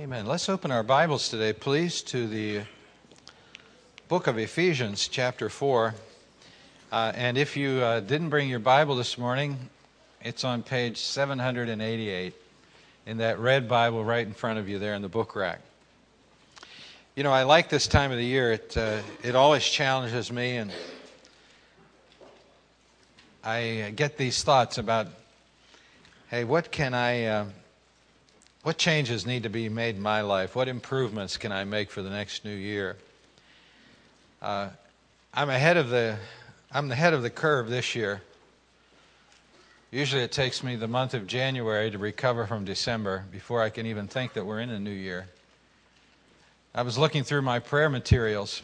Amen. Let's open our Bibles today, please, to the book of Ephesians, chapter 4. Uh, and if you uh, didn't bring your Bible this morning, it's on page 788 in that red Bible right in front of you there in the book rack. You know, I like this time of the year. It, uh, it always challenges me, and I get these thoughts about hey, what can I. What changes need to be made in my life? What improvements can I make for the next new year? Uh, I'm ahead of the I'm the head of the curve this year. Usually it takes me the month of January to recover from December before I can even think that we're in a new year. I was looking through my prayer materials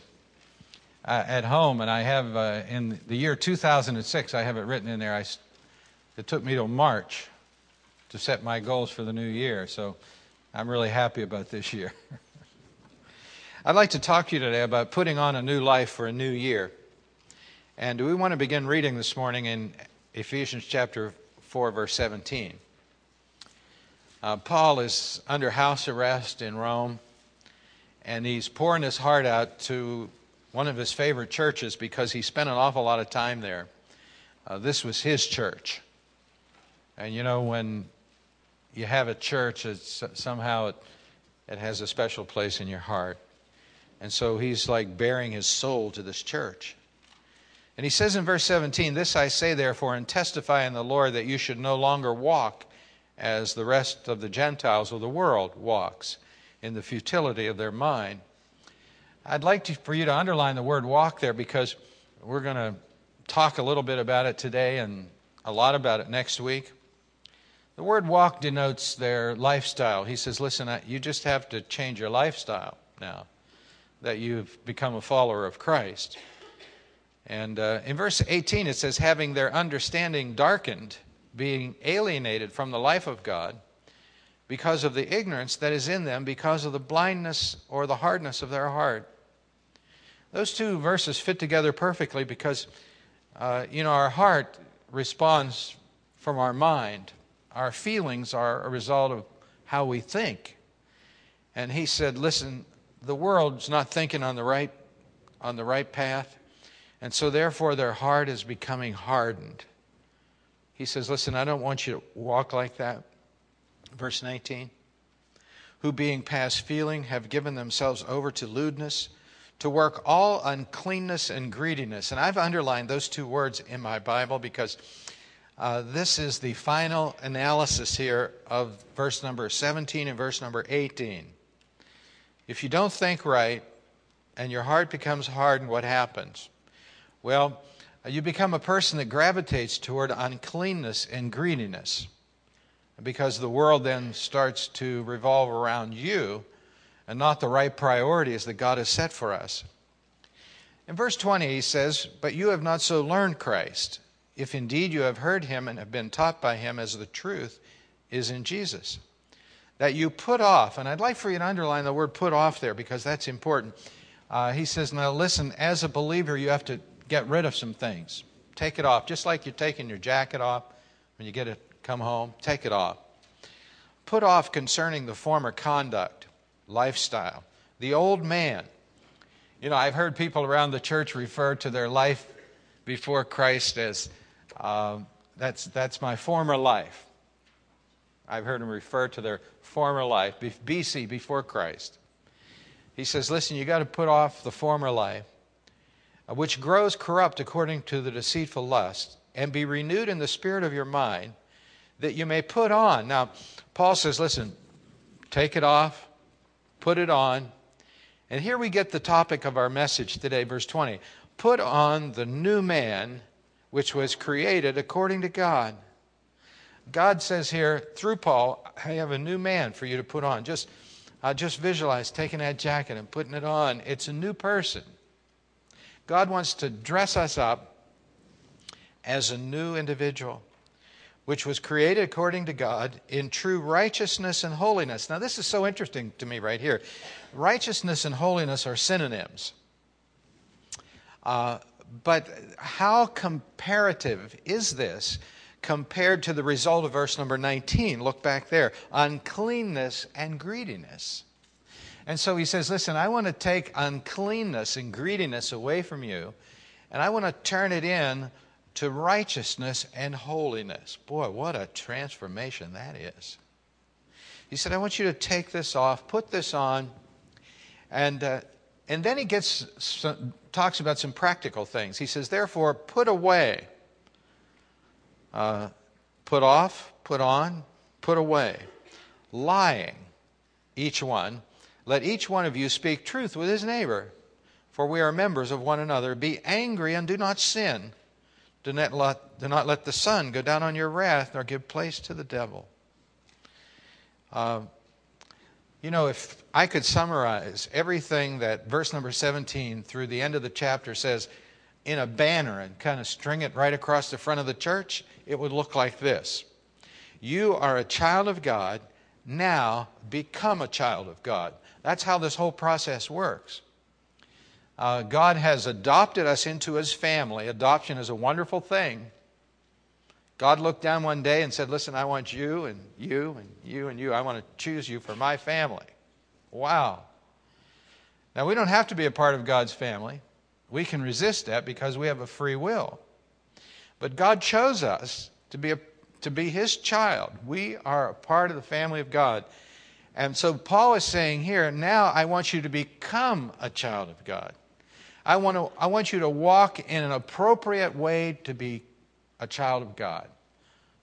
uh, at home, and I have uh, in the year 2006, I have it written in there. I, it took me till March to set my goals for the new year. So I'm really happy about this year. I'd like to talk to you today about putting on a new life for a new year. And we want to begin reading this morning in Ephesians chapter 4, verse 17. Uh, Paul is under house arrest in Rome, and he's pouring his heart out to one of his favorite churches because he spent an awful lot of time there. Uh, this was his church. And you know, when you have a church that somehow it, it has a special place in your heart. And so he's like baring his soul to this church. And he says in verse 17, This I say, therefore, and testify in the Lord that you should no longer walk as the rest of the Gentiles of the world walks, in the futility of their mind. I'd like to, for you to underline the word walk there because we're going to talk a little bit about it today and a lot about it next week. The word walk denotes their lifestyle. He says, listen, you just have to change your lifestyle now that you've become a follower of Christ. And uh, in verse 18, it says, having their understanding darkened, being alienated from the life of God because of the ignorance that is in them, because of the blindness or the hardness of their heart. Those two verses fit together perfectly because, uh, you know, our heart responds from our mind. Our feelings are a result of how we think. And he said, listen, the world's not thinking on the right on the right path, and so therefore their heart is becoming hardened. He says, listen, I don't want you to walk like that. Verse 19. Who being past feeling have given themselves over to lewdness, to work all uncleanness and greediness. And I've underlined those two words in my Bible because uh, this is the final analysis here of verse number 17 and verse number 18. If you don't think right and your heart becomes hardened, what happens? Well, you become a person that gravitates toward uncleanness and greediness because the world then starts to revolve around you and not the right priorities that God has set for us. In verse 20, he says, But you have not so learned Christ if indeed you have heard him and have been taught by him as the truth is in Jesus. That you put off, and I'd like for you to underline the word put off there because that's important. Uh, he says, Now listen, as a believer, you have to get rid of some things. Take it off, just like you're taking your jacket off when you get to come home. Take it off. Put off concerning the former conduct, lifestyle, the old man. You know, I've heard people around the church refer to their life before Christ as uh, that's, that's my former life. I've heard him refer to their former life, BC, before Christ. He says, Listen, you got to put off the former life, uh, which grows corrupt according to the deceitful lust, and be renewed in the spirit of your mind, that you may put on. Now, Paul says, Listen, take it off, put it on. And here we get the topic of our message today, verse 20. Put on the new man which was created according to God. God says here through Paul, I have a new man for you to put on. Just, just visualize taking that jacket and putting it on. It's a new person. God wants to dress us up as a new individual, which was created according to God in true righteousness and holiness. Now, this is so interesting to me right here. Righteousness and holiness are synonyms. Uh, but how comparative is this compared to the result of verse number 19. Look back there uncleanness and greediness. And so he says, Listen, I want to take uncleanness and greediness away from you, and I want to turn it in to righteousness and holiness. Boy, what a transformation that is. He said, I want you to take this off, put this on, and, uh, and then he gets some, talks about some practical things. He says, Therefore, put away uh, put off, put on, put away. Lying, each one. Let each one of you speak truth with his neighbor, for we are members of one another. Be angry and do not sin. Do not let, do not let the sun go down on your wrath, nor give place to the devil. Uh, you know, if I could summarize everything that verse number 17 through the end of the chapter says, in a banner and kind of string it right across the front of the church, it would look like this You are a child of God, now become a child of God. That's how this whole process works. Uh, God has adopted us into his family. Adoption is a wonderful thing. God looked down one day and said, Listen, I want you and you and you and you. I want to choose you for my family. Wow. Now, we don't have to be a part of God's family. We can resist that because we have a free will. But God chose us to be, a, to be His child. We are a part of the family of God. And so Paul is saying here, now I want you to become a child of God. I want, to, I want you to walk in an appropriate way to be a child of God.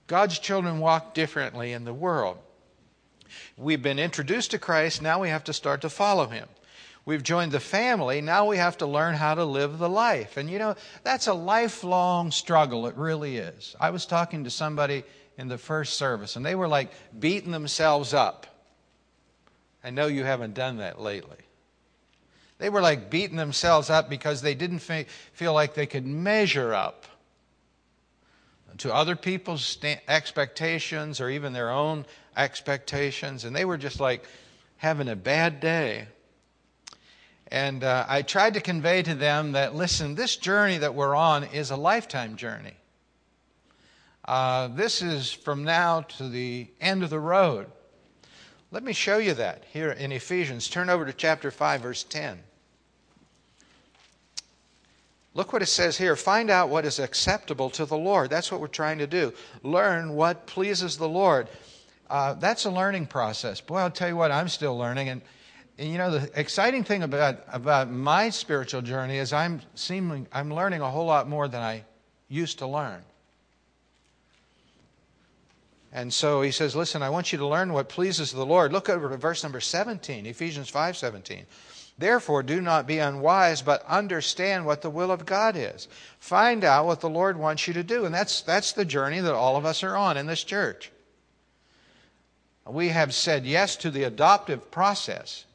God's children walk differently in the world. We've been introduced to Christ, now we have to start to follow Him. We've joined the family. Now we have to learn how to live the life. And you know, that's a lifelong struggle. It really is. I was talking to somebody in the first service, and they were like beating themselves up. I know you haven't done that lately. They were like beating themselves up because they didn't feel like they could measure up to other people's expectations or even their own expectations. And they were just like having a bad day. And uh, I tried to convey to them that, listen, this journey that we're on is a lifetime journey. Uh, this is from now to the end of the road. Let me show you that here in Ephesians. Turn over to chapter 5, verse 10. Look what it says here. Find out what is acceptable to the Lord. That's what we're trying to do. Learn what pleases the Lord. Uh, that's a learning process. Boy, I'll tell you what, I'm still learning. And and you know, the exciting thing about, about my spiritual journey is I'm, seeming, I'm learning a whole lot more than I used to learn. And so he says, Listen, I want you to learn what pleases the Lord. Look over to verse number 17, Ephesians 5 17. Therefore, do not be unwise, but understand what the will of God is. Find out what the Lord wants you to do. And that's, that's the journey that all of us are on in this church. We have said yes to the adoptive process.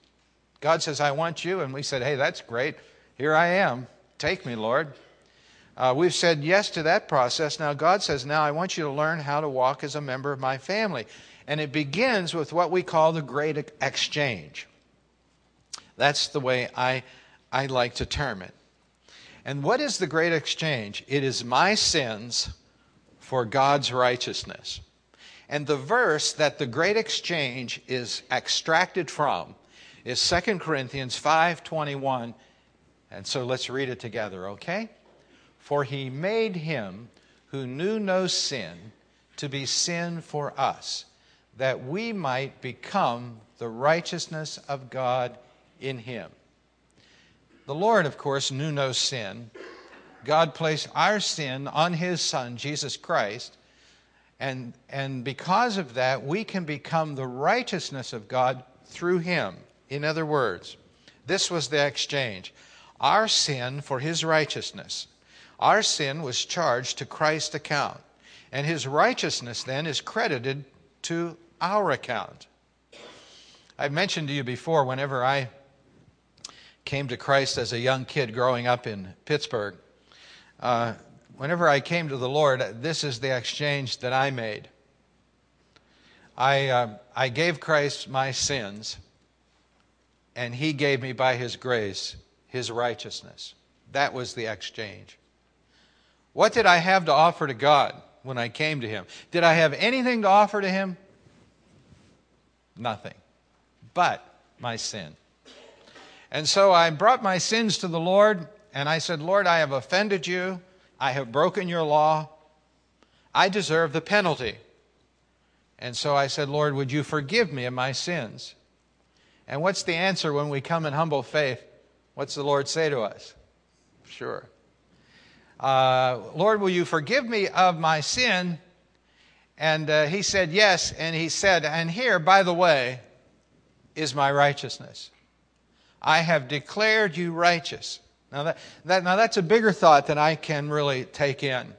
God says, I want you. And we said, hey, that's great. Here I am. Take me, Lord. Uh, we've said yes to that process. Now, God says, now I want you to learn how to walk as a member of my family. And it begins with what we call the great exchange. That's the way I, I like to term it. And what is the great exchange? It is my sins for God's righteousness. And the verse that the great exchange is extracted from is 2 Corinthians 5:21. And so let's read it together, okay? For he made him who knew no sin to be sin for us, that we might become the righteousness of God in him. The Lord, of course, knew no sin. God placed our sin on his Son, Jesus Christ. And, and because of that, we can become the righteousness of God through him. In other words, this was the exchange our sin for his righteousness. Our sin was charged to Christ's account, and his righteousness then is credited to our account. I've mentioned to you before, whenever I came to Christ as a young kid growing up in Pittsburgh, uh, whenever I came to the Lord, this is the exchange that I made. I, uh, I gave Christ my sins and he gave me by his grace his righteousness. That was the exchange. What did I have to offer to God? when I came to him. Did I have anything to offer to him? Nothing. But my sin. And so I brought my sins to the Lord, and I said, Lord, I have offended you. I have broken your law. I deserve the penalty. And so I said, Lord, would you forgive me of my sins? And what's the answer when we come in humble faith? What's the Lord say to us? Sure. Uh, Lord, will you forgive me of my sin? And uh, he said, Yes. And he said, And here, by the way, is my righteousness. I have declared you righteous. Now, that, that, now that's a bigger thought than I can really take in.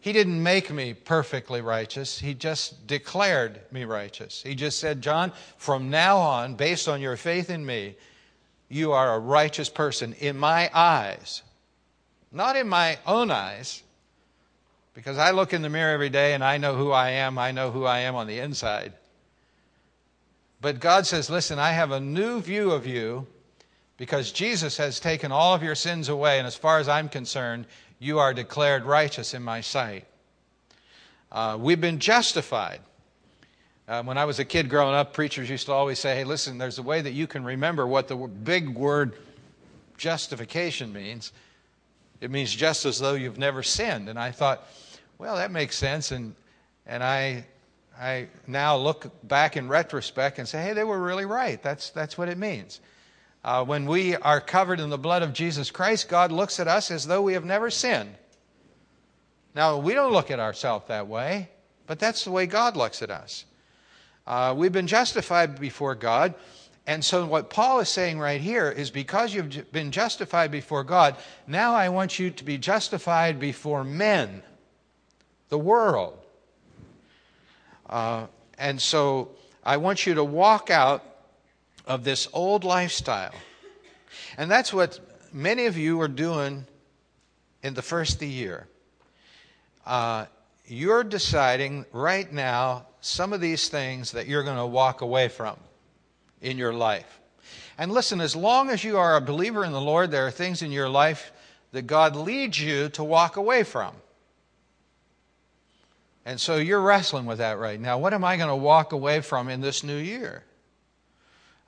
He didn't make me perfectly righteous. He just declared me righteous. He just said, John, from now on, based on your faith in me, you are a righteous person in my eyes. Not in my own eyes, because I look in the mirror every day and I know who I am. I know who I am on the inside. But God says, listen, I have a new view of you because Jesus has taken all of your sins away, and as far as I'm concerned, you are declared righteous in my sight. Uh, we've been justified. Uh, when I was a kid growing up, preachers used to always say, hey, listen, there's a way that you can remember what the big word justification means. It means just as though you've never sinned. And I thought, well, that makes sense. And, and I, I now look back in retrospect and say, hey, they were really right. That's, that's what it means. Uh, when we are covered in the blood of Jesus Christ, God looks at us as though we have never sinned. Now, we don't look at ourselves that way, but that's the way God looks at us. Uh, we've been justified before God. And so, what Paul is saying right here is because you've been justified before God, now I want you to be justified before men, the world. Uh, and so, I want you to walk out of this old lifestyle. And that's what many of you are doing in the first of the year. Uh, you're deciding right now some of these things that you're going to walk away from in your life. And listen, as long as you are a believer in the Lord, there are things in your life that God leads you to walk away from. And so you're wrestling with that right now. What am I going to walk away from in this new year?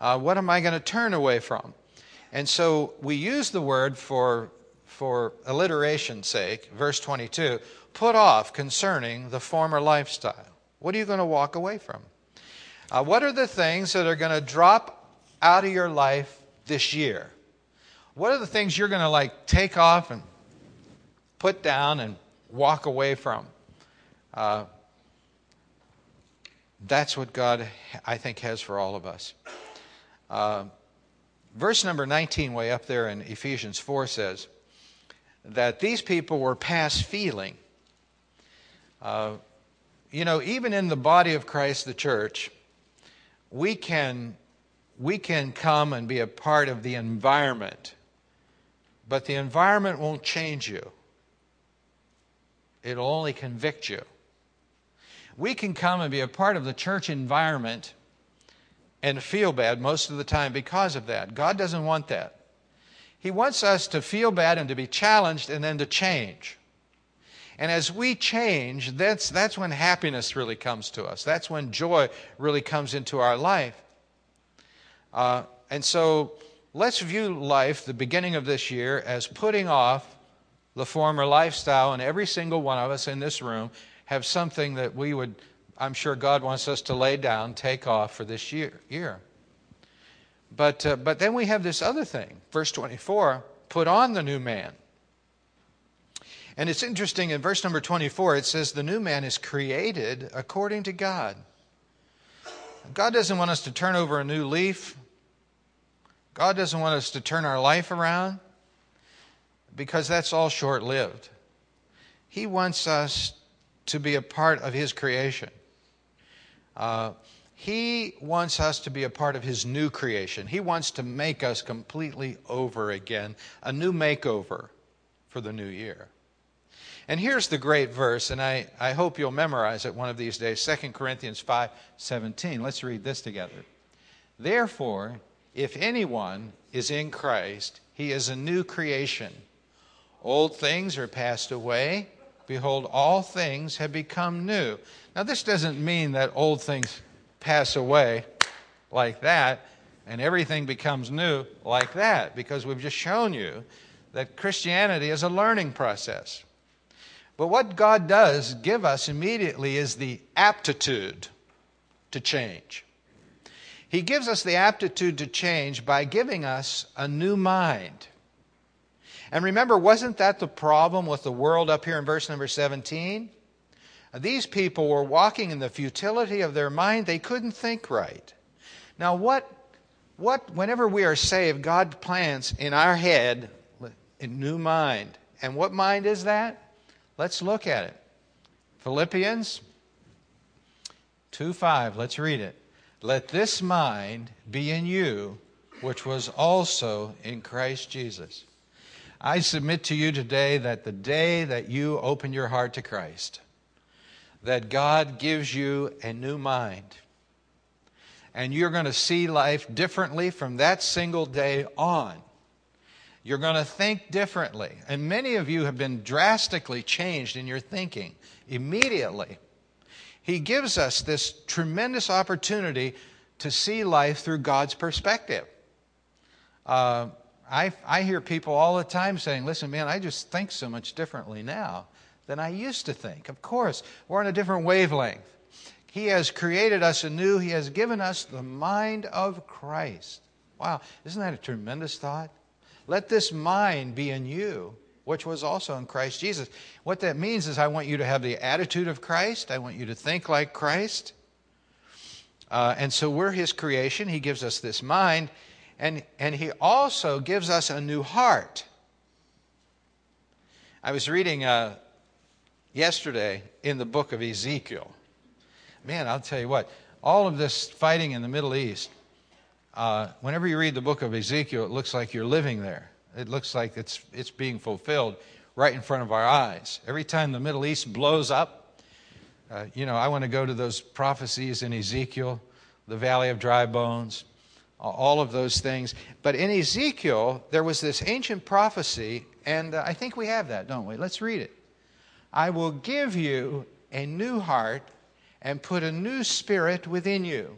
Uh, what am I going to turn away from? And so we use the word for, for alliteration's sake, verse 22, put off concerning the former lifestyle. What are you going to walk away from? Uh, what are the things that are going to drop out of your life this year? What are the things you're going to like take off and put down and walk away from? Uh, that's what God, I think, has for all of us. Uh, verse number 19, way up there in Ephesians 4, says that these people were past feeling. Uh, you know, even in the body of Christ, the church, we can, we can come and be a part of the environment, but the environment won't change you, it'll only convict you. We can come and be a part of the church environment and feel bad most of the time because of that. God doesn't want that. He wants us to feel bad and to be challenged and then to change. And as we change, that's, that's when happiness really comes to us. That's when joy really comes into our life. Uh, and so let's view life, the beginning of this year, as putting off the former lifestyle, and every single one of us in this room have something that we would I'm sure God wants us to lay down, take off for this year. year. But, uh, but then we have this other thing. Verse 24 put on the new man. And it's interesting in verse number 24, it says, The new man is created according to God. God doesn't want us to turn over a new leaf. God doesn't want us to turn our life around because that's all short lived. He wants us to be a part of His creation. Uh, he wants us to be a part of His new creation. He wants to make us completely over again, a new makeover for the new year. And here's the great verse, and I, I hope you'll memorize it one of these days 2 Corinthians 5 17. Let's read this together. Therefore, if anyone is in Christ, he is a new creation. Old things are passed away, behold, all things have become new. Now, this doesn't mean that old things pass away like that and everything becomes new like that, because we've just shown you that Christianity is a learning process. But what God does give us immediately is the aptitude to change. He gives us the aptitude to change by giving us a new mind. And remember, wasn't that the problem with the world up here in verse number 17? These people were walking in the futility of their mind. They couldn't think right. Now, what, what, whenever we are saved, God plants in our head a new mind. And what mind is that? Let's look at it. Philippians 2 5. Let's read it. Let this mind be in you, which was also in Christ Jesus. I submit to you today that the day that you open your heart to Christ, that God gives you a new mind. And you're going to see life differently from that single day on. You're going to think differently. And many of you have been drastically changed in your thinking immediately. He gives us this tremendous opportunity to see life through God's perspective. Uh, I, I hear people all the time saying, Listen, man, I just think so much differently now than I used to think. Of course, we're on a different wavelength. He has created us anew, He has given us the mind of Christ. Wow, isn't that a tremendous thought? Let this mind be in you, which was also in Christ Jesus. What that means is, I want you to have the attitude of Christ, I want you to think like Christ. Uh, and so we're His creation. He gives us this mind, and, and He also gives us a new heart. I was reading uh, yesterday in the book of Ezekiel. Man, I'll tell you what, all of this fighting in the Middle East uh, whenever you read the book of Ezekiel, it looks like you're living there. It looks like it's, it's being fulfilled right in front of our eyes. Every time the Middle East blows up, uh, you know, I want to go to those prophecies in Ezekiel, the valley of dry bones, all of those things. But in Ezekiel, there was this ancient prophecy, and uh, I think we have that, don't we? Let's read it. I will give you a new heart and put a new spirit within you.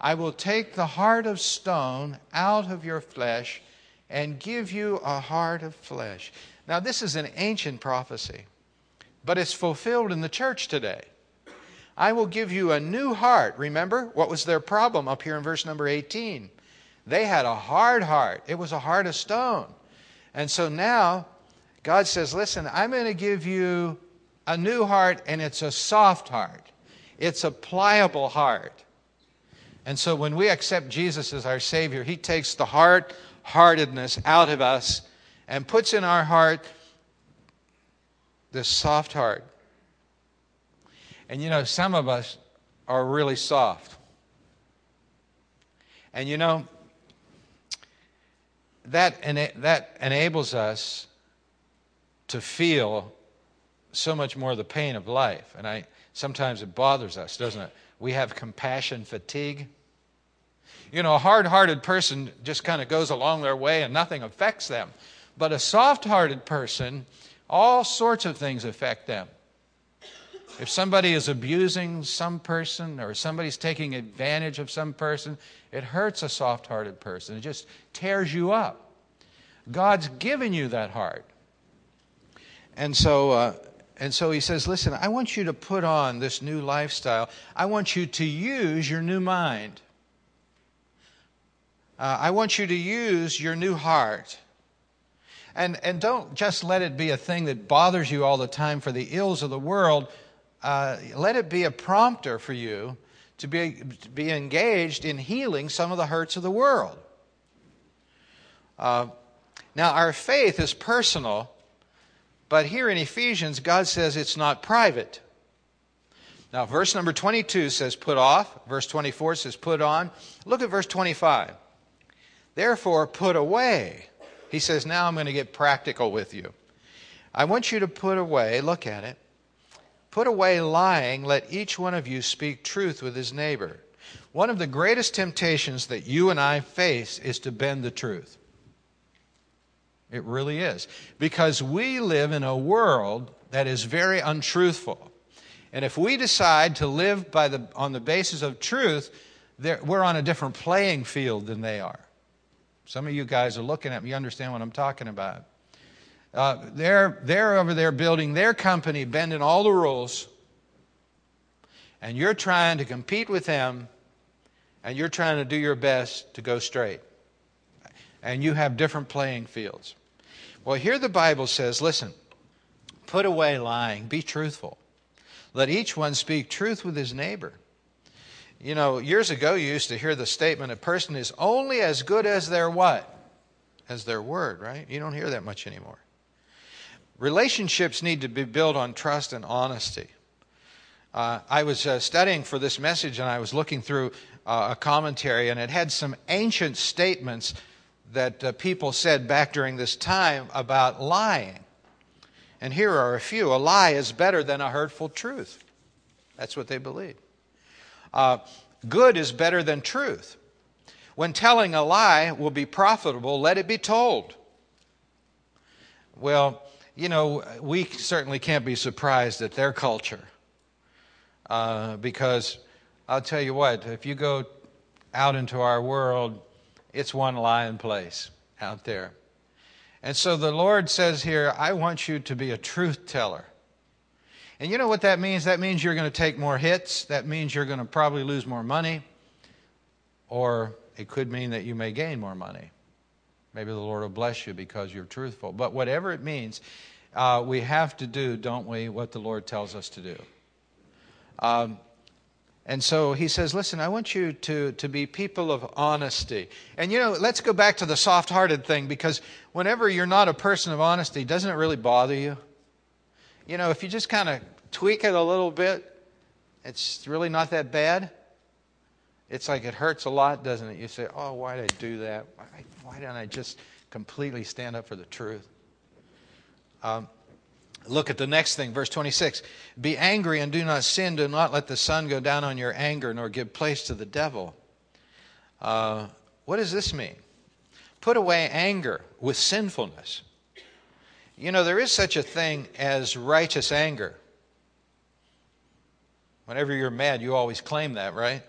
I will take the heart of stone out of your flesh and give you a heart of flesh. Now, this is an ancient prophecy, but it's fulfilled in the church today. I will give you a new heart. Remember, what was their problem up here in verse number 18? They had a hard heart, it was a heart of stone. And so now, God says, Listen, I'm going to give you a new heart, and it's a soft heart, it's a pliable heart. And so when we accept Jesus as our Savior, He takes the hard heartedness out of us and puts in our heart this soft heart. And you know, some of us are really soft. And you know, that, ena- that enables us to feel so much more the pain of life. And I, sometimes it bothers us, doesn't it? we have compassion fatigue. You know, a hard hearted person just kind of goes along their way and nothing affects them. But a soft hearted person, all sorts of things affect them. If somebody is abusing some person or somebody's taking advantage of some person, it hurts a soft hearted person. It just tears you up. God's given you that heart. And so, uh, and so he says, Listen, I want you to put on this new lifestyle. I want you to use your new mind. Uh, I want you to use your new heart. And, and don't just let it be a thing that bothers you all the time for the ills of the world. Uh, let it be a prompter for you to be, to be engaged in healing some of the hurts of the world. Uh, now, our faith is personal but here in Ephesians, God says it's not private. Now, verse number 22 says put off, verse 24 says put on. Look at verse 25. Therefore, put away. He says, now I'm going to get practical with you. I want you to put away, look at it. Put away lying, let each one of you speak truth with his neighbor. One of the greatest temptations that you and I face is to bend the truth. It really is. Because we live in a world that is very untruthful. And if we decide to live by the, on the basis of truth, we're on a different playing field than they are. Some of you guys are looking at me, you understand what I'm talking about. Uh, they're, they're over there building their company, bending all the rules, and you're trying to compete with them, and you're trying to do your best to go straight. And you have different playing fields. Well, here the Bible says listen, put away lying, be truthful. Let each one speak truth with his neighbor. You know, years ago you used to hear the statement a person is only as good as their what? As their word, right? You don't hear that much anymore. Relationships need to be built on trust and honesty. Uh, I was uh, studying for this message and I was looking through uh, a commentary, and it had some ancient statements that uh, people said back during this time about lying. And here are a few. A lie is better than a hurtful truth. That's what they believe. Uh, good is better than truth. When telling a lie will be profitable, let it be told. Well, you know, we certainly can't be surprised at their culture. Uh, because I'll tell you what, if you go out into our world, it's one in place out there. And so the Lord says here, I want you to be a truth teller. And you know what that means? That means you're going to take more hits. That means you're going to probably lose more money. Or it could mean that you may gain more money. Maybe the Lord will bless you because you're truthful. But whatever it means, uh, we have to do, don't we, what the Lord tells us to do. Um, and so he says, Listen, I want you to, to be people of honesty. And you know, let's go back to the soft hearted thing because whenever you're not a person of honesty, doesn't it really bother you? You know, if you just kind of tweak it a little bit, it's really not that bad. It's like it hurts a lot, doesn't it? You say, Oh, why did I do that? Why, why didn't I just completely stand up for the truth? Um, Look at the next thing, verse 26. Be angry and do not sin. Do not let the sun go down on your anger, nor give place to the devil. Uh, what does this mean? Put away anger with sinfulness. You know, there is such a thing as righteous anger. Whenever you're mad, you always claim that, right?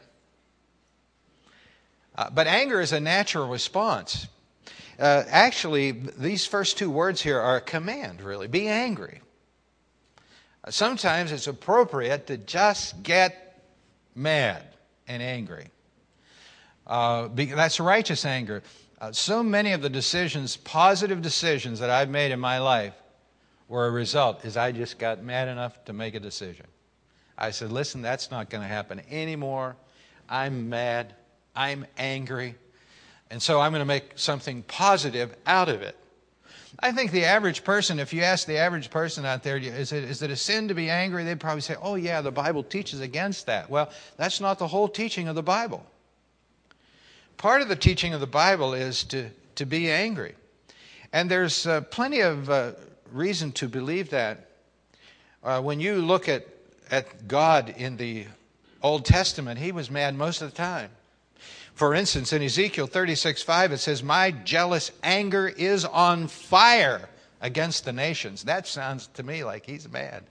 Uh, but anger is a natural response. Uh, actually, these first two words here are a command, really. Be angry. Sometimes it's appropriate to just get mad and angry. Uh, that's righteous anger. Uh, so many of the decisions, positive decisions that I've made in my life, were a result is I just got mad enough to make a decision. I said, listen, that's not going to happen anymore. I'm mad. I'm angry. And so I'm going to make something positive out of it. I think the average person, if you ask the average person out there, is it, is it a sin to be angry? They'd probably say, oh, yeah, the Bible teaches against that. Well, that's not the whole teaching of the Bible. Part of the teaching of the Bible is to, to be angry. And there's uh, plenty of uh, reason to believe that. Uh, when you look at, at God in the Old Testament, he was mad most of the time. For instance, in Ezekiel 36 5, it says, My jealous anger is on fire against the nations. That sounds to me like he's mad.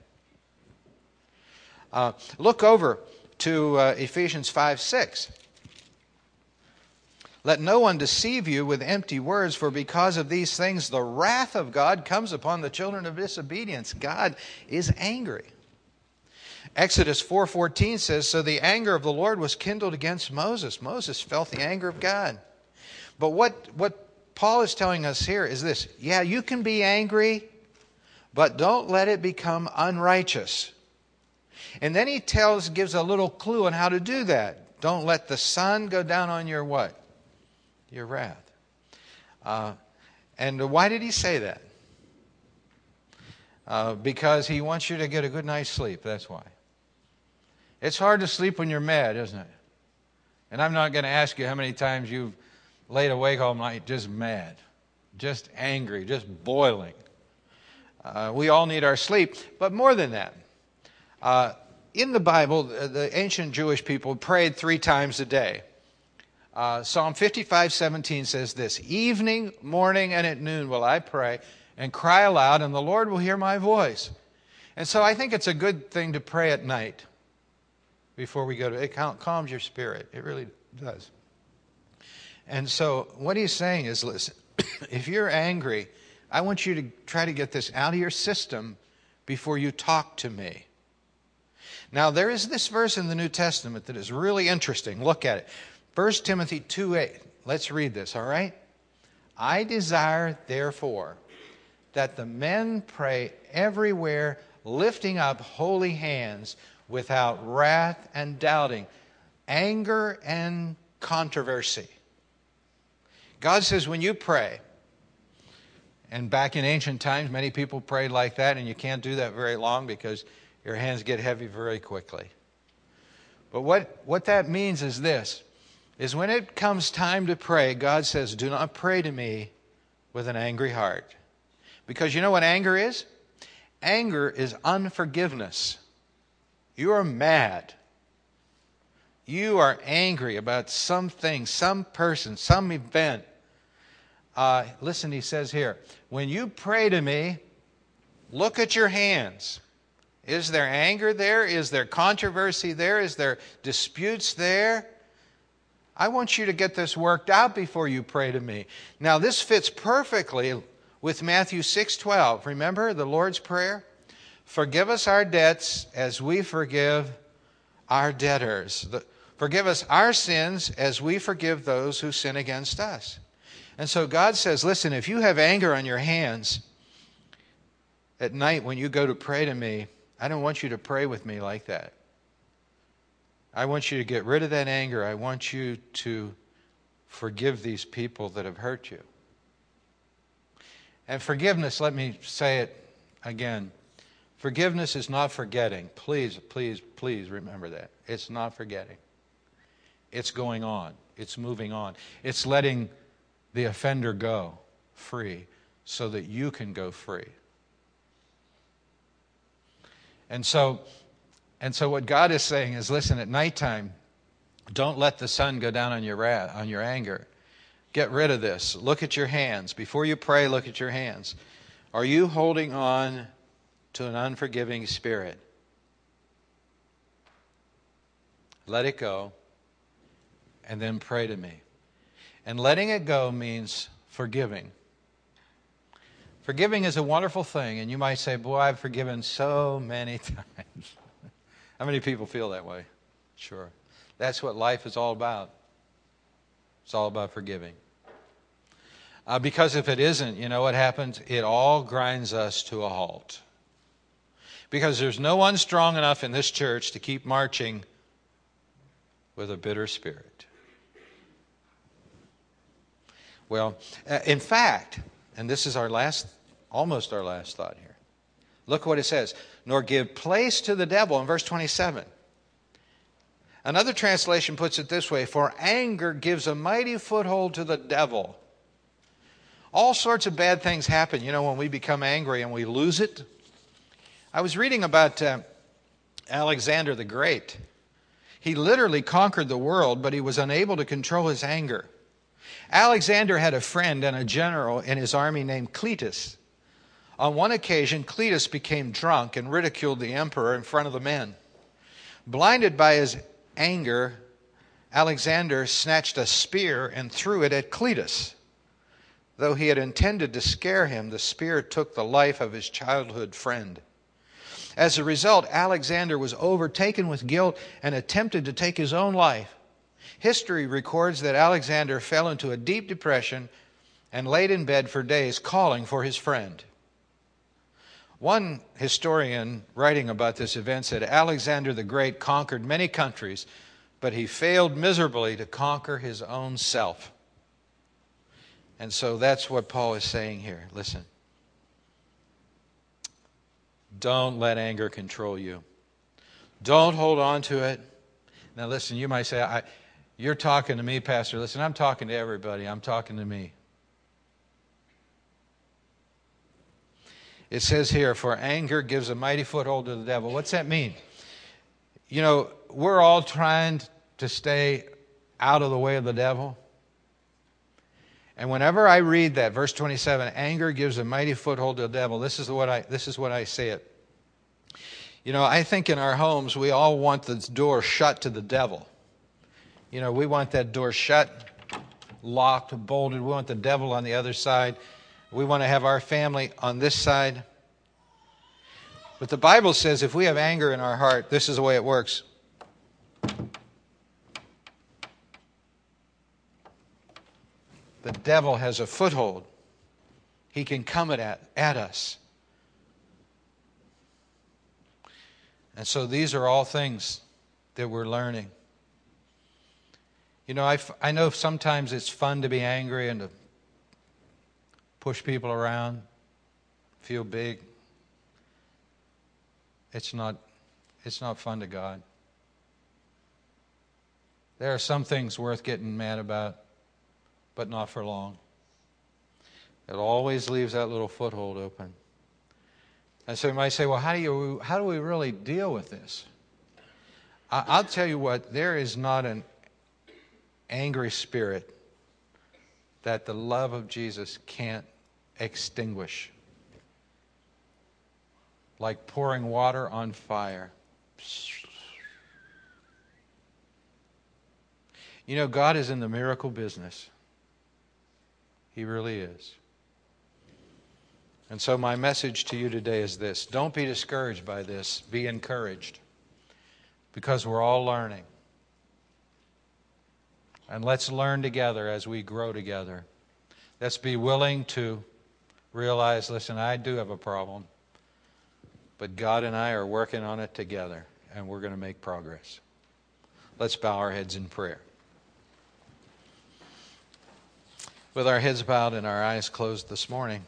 Uh, look over to uh, Ephesians 5 6. Let no one deceive you with empty words, for because of these things the wrath of God comes upon the children of disobedience. God is angry. Exodus 4:14 says, "So the anger of the Lord was kindled against Moses. Moses felt the anger of God." But what what Paul is telling us here is this, yeah, you can be angry, but don't let it become unrighteous. And then he tells gives a little clue on how to do that. Don't let the sun go down on your what? Your wrath. Uh, and why did he say that? Uh, because he wants you to get a good night's sleep. That's why. It's hard to sleep when you're mad, isn't it? And I'm not going to ask you how many times you've laid awake all night just mad, just angry, just boiling. Uh, we all need our sleep, but more than that. Uh, in the Bible, the ancient Jewish people prayed three times a day. Uh, Psalm 55 17 says this Evening, morning, and at noon will I pray and cry aloud, and the Lord will hear my voice. And so I think it's a good thing to pray at night before we go to it calms your spirit. It really does. And so what he's saying is listen, if you're angry, I want you to try to get this out of your system before you talk to me. Now, there is this verse in the New Testament that is really interesting. Look at it. 1 Timothy 2 8. Let's read this, all right? I desire, therefore, that the men pray everywhere, lifting up holy hands without wrath and doubting, anger and controversy. God says, when you pray, and back in ancient times, many people prayed like that, and you can't do that very long because your hands get heavy very quickly. But what, what that means is this is when it comes time to pray, God says, Do not pray to me with an angry heart. Because you know what anger is? Anger is unforgiveness. You are mad. You are angry about something, some person, some event. Uh, listen, he says here, when you pray to me, look at your hands. Is there anger there? Is there controversy there? Is there disputes there? I want you to get this worked out before you pray to me. Now this fits perfectly with Matthew 6:12. Remember the Lord's prayer? Forgive us our debts as we forgive our debtors. Forgive us our sins as we forgive those who sin against us. And so God says, listen, if you have anger on your hands at night when you go to pray to me, I don't want you to pray with me like that. I want you to get rid of that anger. I want you to forgive these people that have hurt you. And forgiveness, let me say it again. Forgiveness is not forgetting. Please, please, please remember that. It's not forgetting. It's going on. It's moving on. It's letting the offender go free so that you can go free. And so, and so what God is saying is listen, at nighttime, don't let the sun go down on your wrath, on your anger. Get rid of this. Look at your hands. Before you pray, look at your hands. Are you holding on to an unforgiving spirit? Let it go and then pray to me. And letting it go means forgiving. Forgiving is a wonderful thing, and you might say, Boy, I've forgiven so many times. How many people feel that way? Sure. That's what life is all about. It's all about forgiving. Uh, because if it isn't, you know what happens? It all grinds us to a halt. Because there's no one strong enough in this church to keep marching with a bitter spirit. Well, uh, in fact, and this is our last, almost our last thought here. Look what it says. Nor give place to the devil in verse 27. Another translation puts it this way For anger gives a mighty foothold to the devil. All sorts of bad things happen, you know, when we become angry and we lose it. I was reading about uh, Alexander the Great. He literally conquered the world, but he was unable to control his anger. Alexander had a friend and a general in his army named Cletus. On one occasion, Cletus became drunk and ridiculed the emperor in front of the men. Blinded by his anger, Alexander snatched a spear and threw it at Cletus. Though he had intended to scare him, the spear took the life of his childhood friend. As a result, Alexander was overtaken with guilt and attempted to take his own life. History records that Alexander fell into a deep depression and laid in bed for days calling for his friend. One historian writing about this event said Alexander the Great conquered many countries, but he failed miserably to conquer his own self. And so that's what Paul is saying here. Listen. Don't let anger control you. Don't hold on to it. Now, listen, you might say, you're talking to me, Pastor. Listen, I'm talking to everybody. I'm talking to me. It says here, for anger gives a mighty foothold to the devil. What's that mean? You know, we're all trying to stay out of the way of the devil. And whenever I read that, verse 27, anger gives a mighty foothold to the devil, this is what I, this is what I say it. You know, I think in our homes we all want the door shut to the devil. You know, we want that door shut, locked, bolted. We want the devil on the other side. We want to have our family on this side. But the Bible says if we have anger in our heart, this is the way it works. The devil has a foothold. He can come at, at us. And so these are all things that we're learning. You know, I, I know sometimes it's fun to be angry and to push people around, feel big. It's not, it's not fun to God. There are some things worth getting mad about, but not for long. It always leaves that little foothold open. And so you might say, well, how do, you, how do we really deal with this? I'll tell you what, there is not an angry spirit that the love of Jesus can't extinguish. Like pouring water on fire. You know, God is in the miracle business. He really is. And so, my message to you today is this don't be discouraged by this, be encouraged because we're all learning. And let's learn together as we grow together. Let's be willing to realize listen, I do have a problem, but God and I are working on it together, and we're going to make progress. Let's bow our heads in prayer. With our heads bowed and our eyes closed this morning,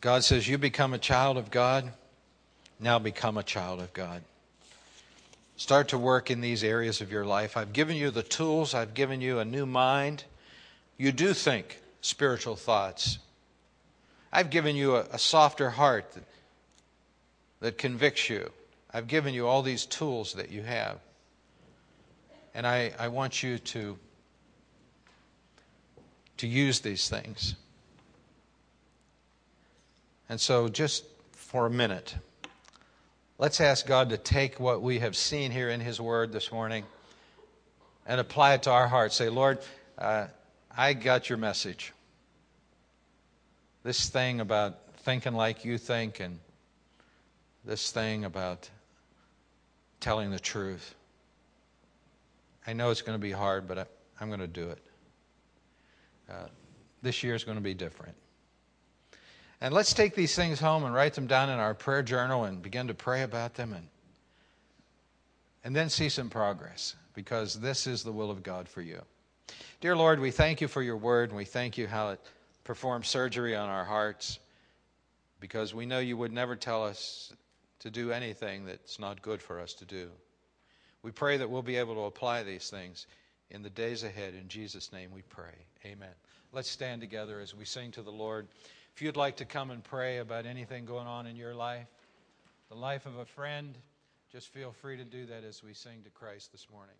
God says, You become a child of God, now become a child of God. Start to work in these areas of your life. I've given you the tools, I've given you a new mind. You do think spiritual thoughts. I've given you a, a softer heart that, that convicts you. I've given you all these tools that you have. And I, I want you to, to use these things. And so, just for a minute, Let's ask God to take what we have seen here in His Word this morning and apply it to our hearts. Say, Lord, uh, I got your message. This thing about thinking like you think, and this thing about telling the truth. I know it's going to be hard, but I, am going to do it. Uh, this year is going to be different. And let's take these things home and write them down in our prayer journal and begin to pray about them and, and then see some progress because this is the will of God for you. Dear Lord, we thank you for your word and we thank you how it performs surgery on our hearts because we know you would never tell us to do anything that's not good for us to do. We pray that we'll be able to apply these things in the days ahead. In Jesus' name we pray. Amen. Let's stand together as we sing to the Lord. If you'd like to come and pray about anything going on in your life, the life of a friend, just feel free to do that as we sing to Christ this morning.